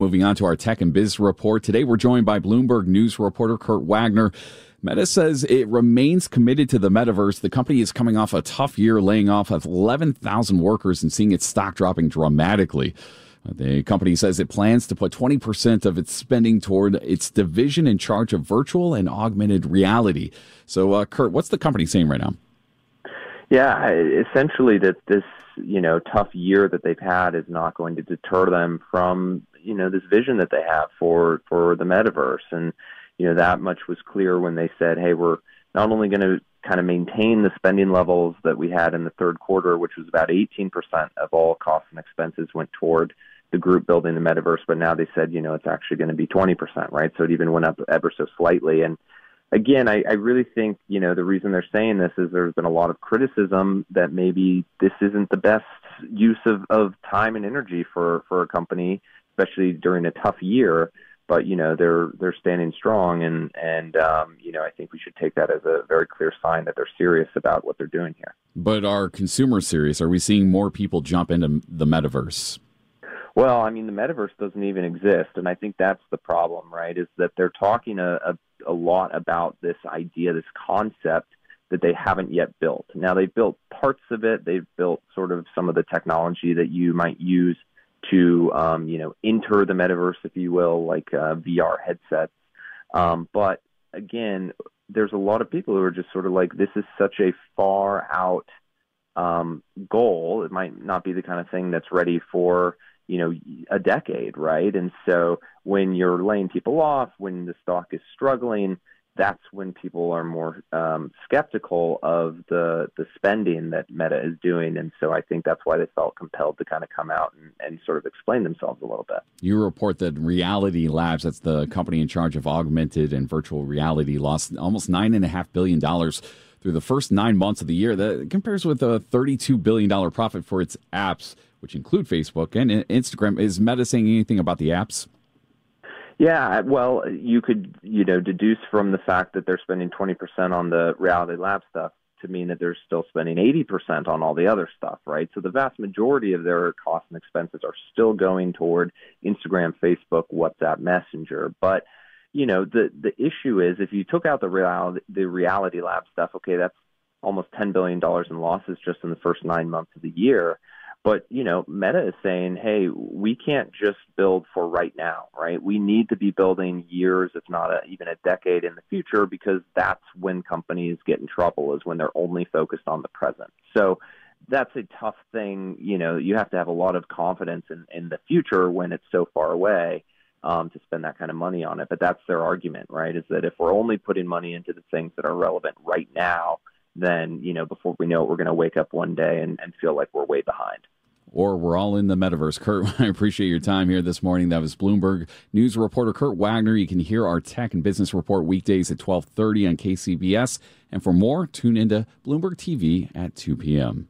Moving on to our tech and biz report. Today we're joined by Bloomberg News reporter Kurt Wagner. Meta says it remains committed to the metaverse. The company is coming off a tough year, laying off 11,000 workers and seeing its stock dropping dramatically. The company says it plans to put 20% of its spending toward its division in charge of virtual and augmented reality. So, uh, Kurt, what's the company saying right now? Yeah, essentially that this you know tough year that they've had is not going to deter them from you know this vision that they have for for the metaverse, and you know that much was clear when they said, hey, we're not only going to kind of maintain the spending levels that we had in the third quarter, which was about 18% of all costs and expenses went toward the group building the metaverse, but now they said, you know, it's actually going to be 20%, right? So it even went up ever so slightly. And again, I, I really think you know the reason they're saying this is there's been a lot of criticism that maybe this isn't the best use of, of time and energy for for a company, especially during a tough year. But you know they're they're standing strong, and and um, you know I think we should take that as a very clear sign that they're serious about what they're doing here. But are consumers serious? Are we seeing more people jump into the metaverse? Well, I mean, the metaverse doesn't even exist, and I think that's the problem, right? Is that they're talking a, a a lot about this idea, this concept that they haven't yet built. Now they've built parts of it. They've built sort of some of the technology that you might use to, um, you know, enter the metaverse, if you will, like uh, VR headsets. Um, but again, there's a lot of people who are just sort of like, this is such a far out um, goal. It might not be the kind of thing that's ready for you know a decade, right? And so when you're laying people off, when the stock is struggling, that's when people are more um, skeptical of the the spending that Meta is doing, and so I think that's why they felt compelled to kind of come out and, and sort of explain themselves a little bit. You report that Reality Labs, that's the company in charge of augmented and virtual reality, lost almost nine and a half billion dollars through the first nine months of the year. That compares with a $32 billion profit for its apps, which include Facebook and Instagram. Is Meta saying anything about the apps? Yeah, well, you could, you know, deduce from the fact that they're spending 20% on the Reality Lab stuff to mean that they're still spending 80% on all the other stuff, right? So the vast majority of their costs and expenses are still going toward Instagram, Facebook, WhatsApp, Messenger. But you know, the the issue is if you took out the reality the reality lab stuff, okay, that's almost ten billion dollars in losses just in the first nine months of the year. But you know, Meta is saying, hey, we can't just build for right now, right? We need to be building years, if not a, even a decade in the future, because that's when companies get in trouble, is when they're only focused on the present. So that's a tough thing. You know, you have to have a lot of confidence in, in the future when it's so far away um, to spend that kind of money on it. But that's their argument, right? Is that if we're only putting money into the things that are relevant right now, then you know before we know it, we're going to wake up one day and, and feel like we're way behind. Or we're all in the metaverse. Kurt, I appreciate your time here this morning. That was Bloomberg News reporter Kurt Wagner. You can hear our tech and business report weekdays at 1230 on KCBS. And for more, tune into Bloomberg TV at 2 p.m.